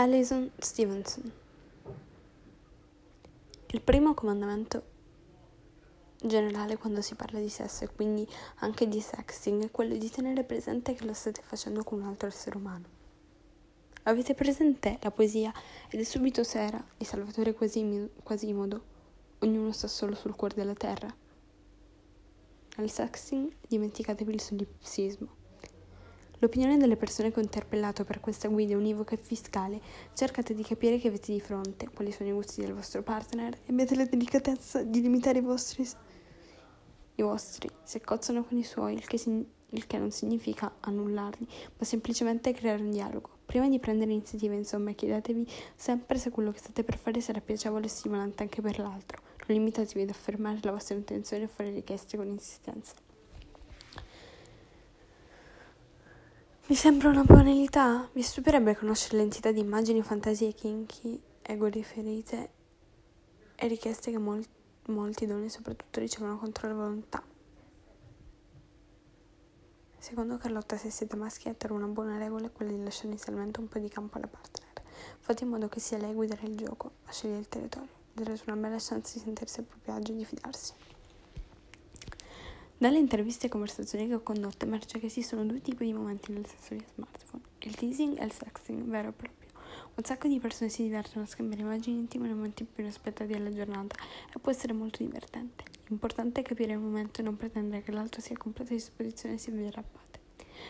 Alison Stevenson. Il primo comandamento generale quando si parla di sesso e quindi anche di sexting è quello di tenere presente che lo state facendo con un altro essere umano. Avete presente la poesia ed è subito sera di Salvatore Quasimodo, ognuno sta solo sul cuore della terra? Al sexting dimenticatevi il solipsismo. L'opinione delle persone che ho interpellato per questa guida univoca e fiscale, cercate di capire che avete di fronte, quali sono i gusti del vostro partner e abbiate la delicatezza di limitare i vostri, i vostri se cozzano con i suoi, il che, il che non significa annullarli, ma semplicemente creare un dialogo. Prima di prendere iniziative, insomma, chiedetevi sempre se quello che state per fare sarà piacevole e stimolante anche per l'altro. Non limitatevi ad affermare la vostra intenzione e fare richieste con insistenza. Mi sembra una banalità. Vi stupirebbe conoscere l'entità di immagini, fantasie, kinky, ego riferite e richieste che mol- molti donne soprattutto ricevono contro la volontà. Secondo Carlotta, se siete maschi etero, una buona regola è quella di lasciare inizialmente un po' di campo alla partner. Fate in modo che sia lei a guidare il gioco, a scegliere il territorio. Darete una bella chance di sentirsi a proprio agio e di fidarsi. Dalle interviste e conversazioni che ho condotto emerge che esistono due tipi di momenti nel sesso via smartphone, il teasing e il sexting vero e proprio. Un sacco di persone si divertono a scambiare immagini intime nei momenti più inaspettati della giornata e può essere molto divertente. L'importante è capire il momento e non pretendere che l'altro sia a completa disposizione e si veda rabbate.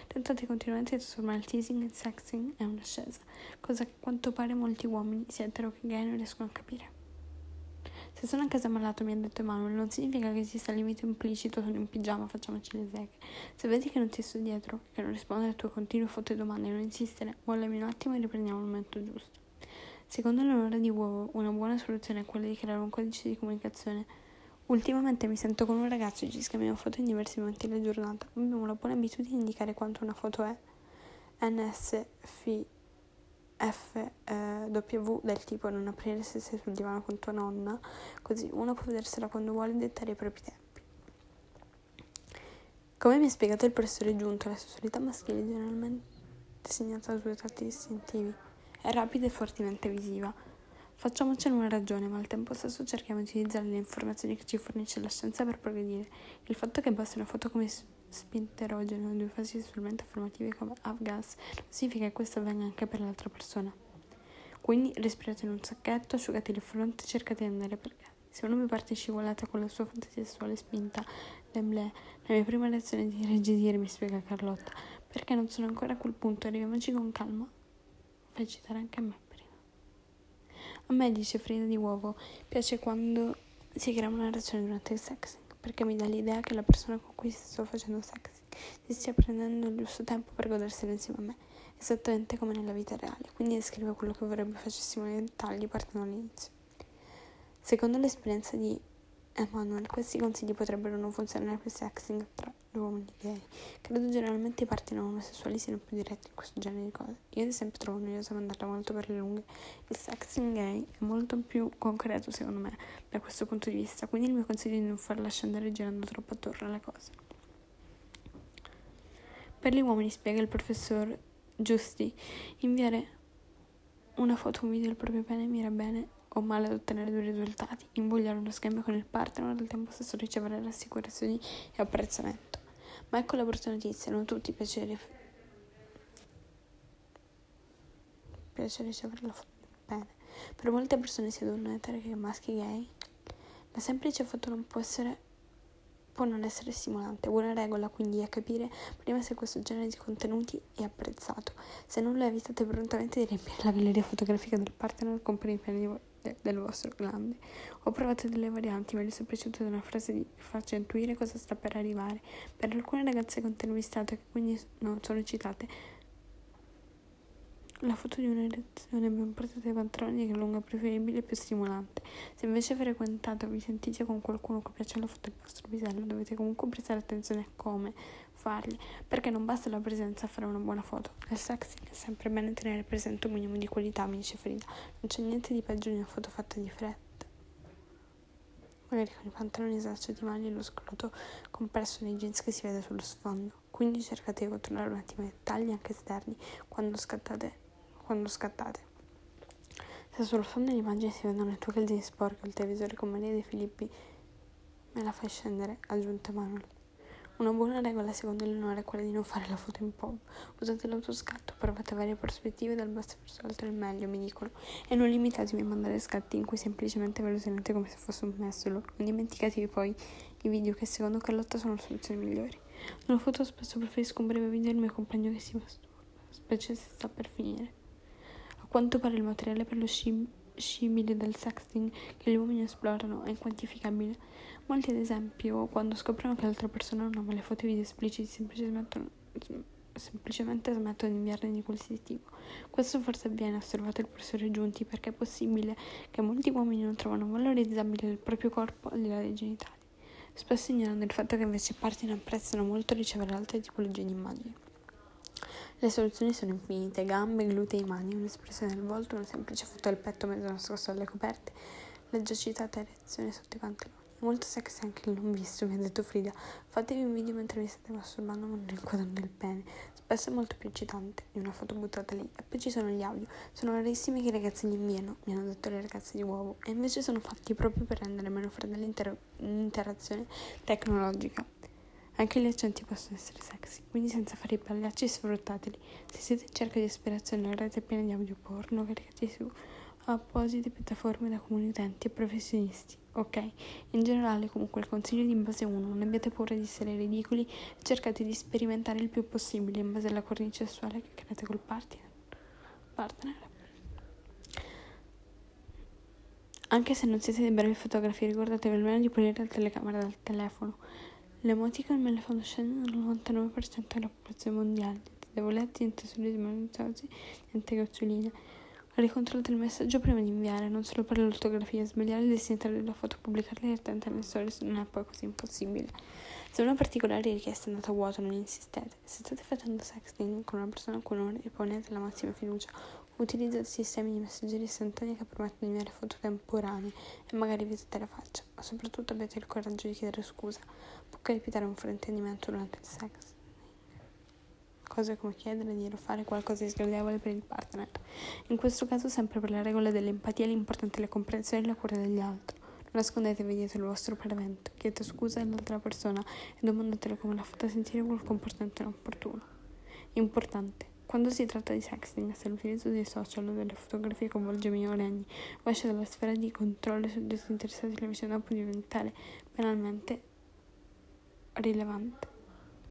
Tentate continuamente di trasformare il teasing in sexting e un'ascesa, cosa che a quanto pare molti uomini, sia etero che gay, non riescono a capire. Se sono a casa malato, mi ha detto Emanuele, non significa che esista il limite implicito, sono in pigiama, facciamoci le seghe. Se vedi che non ti sto dietro, che non rispondo alle tue continue foto e domande non insistere, mollami un attimo e riprendiamo il momento giusto. Secondo l'onore di uovo, una buona soluzione è quella di creare un codice di comunicazione. Ultimamente mi sento con un ragazzo e ci scambiamo foto in diversi momenti della giornata. Abbiamo la buona abitudine di indicare quanto una foto è. NSFI FW del tipo non aprire se sei sul divano con tua nonna, così uno può vedersela quando vuole dettare i propri tempi. Come mi ha spiegato il professore Giunto, la sessualità maschile è generalmente segnata da due tratti distintivi, è rapida e fortemente visiva. Facciamocene una ragione, ma al tempo stesso cerchiamo di utilizzare le informazioni che ci fornisce la scienza per progredire. Il fatto che basti una foto come spinte erogene o due fasi sessualmente affermative come Avgas significa che questo avvenga anche per l'altra persona. Quindi respirate in un sacchetto, asciugate il fronte e cercate di andare per gradi. Se uno mi parte scivolata con la sua fantasia sessuale spinta, l'emblè, la mia prima reazione è di regredire, mi spiega Carlotta, perché non sono ancora a quel punto, arriviamoci con calma. Fai citare anche a me prima. A me, dice Frida di Uovo, piace quando si crea una reazione durante il sex perché mi dà l'idea che la persona con cui sto facendo sex si stia prendendo il giusto tempo per goderselo insieme a me, esattamente come nella vita reale, quindi descrive quello che vorrebbe facessimo nei dettagli partendo all'inizio. Secondo l'esperienza di Emanuel, questi consigli potrebbero non funzionare per sexting tra uomini gay. Credo generalmente i partner omosessuali siano più diretti in questo genere di cose. Io ad esempio trovo noioso mandarla molto per le lunghe. Il sexting gay è molto più concreto secondo me da questo punto di vista, quindi il mio consiglio è di non farla scendere girando troppo attorno alle cose. Per gli uomini, spiega il professor Giusti, inviare una foto o un video del proprio pene mira bene o male ad ottenere due risultati, invogliare uno scambio con il partner e al tempo stesso ricevere rassicurazioni e apprezzamento. Ma ecco la brutta notizia, non tutti piacere piace ricevere la foto pene. Per molte persone, sia donne etere che maschi gay, la semplice foto non può essere può non essere stimolante. Buona regola quindi è capire prima se questo genere di contenuti è apprezzato. Se non lo evitate prontamente di riempire la galleria fotografica del partner con i piani del vostro grande. O provate delle varianti, meglio semplicemente una frase di faccia intuire cosa sta per arrivare. Per alcune ragazze contenuistate che quindi non sono citate, la foto di un'erezione ben portata ai pantaloni è lunga preferibile e più stimolante. Se invece frequentate o vi sentite con qualcuno cui piace la foto del vostro pisello, dovete comunque prestare attenzione a come farli, perché non basta la presenza a fare una buona foto. Nel sexting è sempre bene tenere presente un minimo di qualità, mi dice Frida. Non c'è niente di peggio di una foto fatta di fretta. Magari con i pantaloni esagerati maglia e lo scroto compresso nei jeans che si vede sullo sfondo. Quindi cercate di controllare un attimo i dettagli anche esterni quando scattate quando scattate. Se sullo sfondo dell'immagine si vedono le tue calzini sporche o il televisore con Maria De Filippi, me la fai scendere, aggiunte Manuel. Una buona regola secondo Eleonora è quella di non fare la foto in pop. Usate l'autoscatto, provate varie prospettive dal basso verso l'alto è meglio, mi dicono. E non limitatevi a mandare scatti in cui semplicemente ve lo tenete come se fosse un messolo. Non dimenticatevi poi i video che secondo Carlotta sono le soluzioni migliori. Nella foto spesso preferisco un breve video del mio compagno che si masturba, specie se sta per finire. A quanto pare il materiale per lo scibile scibile del sexting che gli uomini esplorano è inquantificabile. Molti, ad esempio, quando scoprono che l'altra persona non ama le foto e video espliciti, semplicemente, semplicemente smettono di inviarne di qualsiasi tipo. Questo forse avviene, osservato il professore Giunti, perché è possibile che molti uomini non trovano valorizzabile il proprio corpo al di là dei genitali, spesso ignorando il fatto che invece parti ne apprezzano molto ricevere altre tipologie di immagini. Le soluzioni sono infinite, gambe, glutei, mani, un'espressione del volto, una semplice foto del petto mezzo nascosto alle coperte, la già citata erezione sotto i pantaloni. Molto sexy anche il non visto, mi ha detto Frida. Fatevi un video mentre vi state masturbando con il pene. Spesso è molto più eccitante di una foto buttata lì. E poi ci sono gli audio. Sono rarissimi che i ragazzi li inviano, mi hanno detto le ragazze di uovo. E invece sono fatti proprio per rendere meno fredda l'interazione tecnologica. Anche gli accenti possono essere sexy, quindi senza fare i pagliacci sfruttateli. Se siete in cerca di ispirazione, la rete è piena di audio porno caricati su apposite piattaforme da comuni utenti e professionisti. Ok, in generale comunque il consiglio di in base 1, non abbiate paura di essere ridicoli cercate di sperimentare il più possibile in base alla cornice sessuale che create col partner. partner. Anche se non siete dei bravi fotografi, ricordatevi almeno di pulire la telecamera dal telefono. Le emoticon me le fanno scendere al 99% della popolazione mondiale. Niente devoletti, niente soliti malnutrizi, niente goccioline. Ricontrollate il messaggio prima di inviare, non solo per l'ortografia, sbagliare il destinatario della foto, pubblicarla direttamente nelle stories non è poi così impossibile. Se una particolare richiesta è andata a vuoto, non insistete. Se state facendo sexting con una persona a cui non riponete la massima fiducia, utilizzate sistemi di messaggeria istantanea che permettono di inviare foto temporanee e magari vedete la faccia, ma soprattutto abbiate il coraggio di chiedere scusa. Può capitare un fraintendimento durante il sex. Cose come chiedere, o fare qualcosa di sgradevole per il partner. In questo caso, sempre per la regola dell'empatia, l'importante è la comprensione e la cura degli altri. Non nascondetevi dietro il vostro paravento, chiedete scusa all'altra persona e domandatele come l'ha fatta sentire quel comportamento inopportuno. Importante. Quando si tratta di sexting, se l'utilizzo dei social o delle fotografie coinvolge minorenni o esce dalla sfera di controllo sui disinteressati, la vicenda può diventare penalmente rilevante.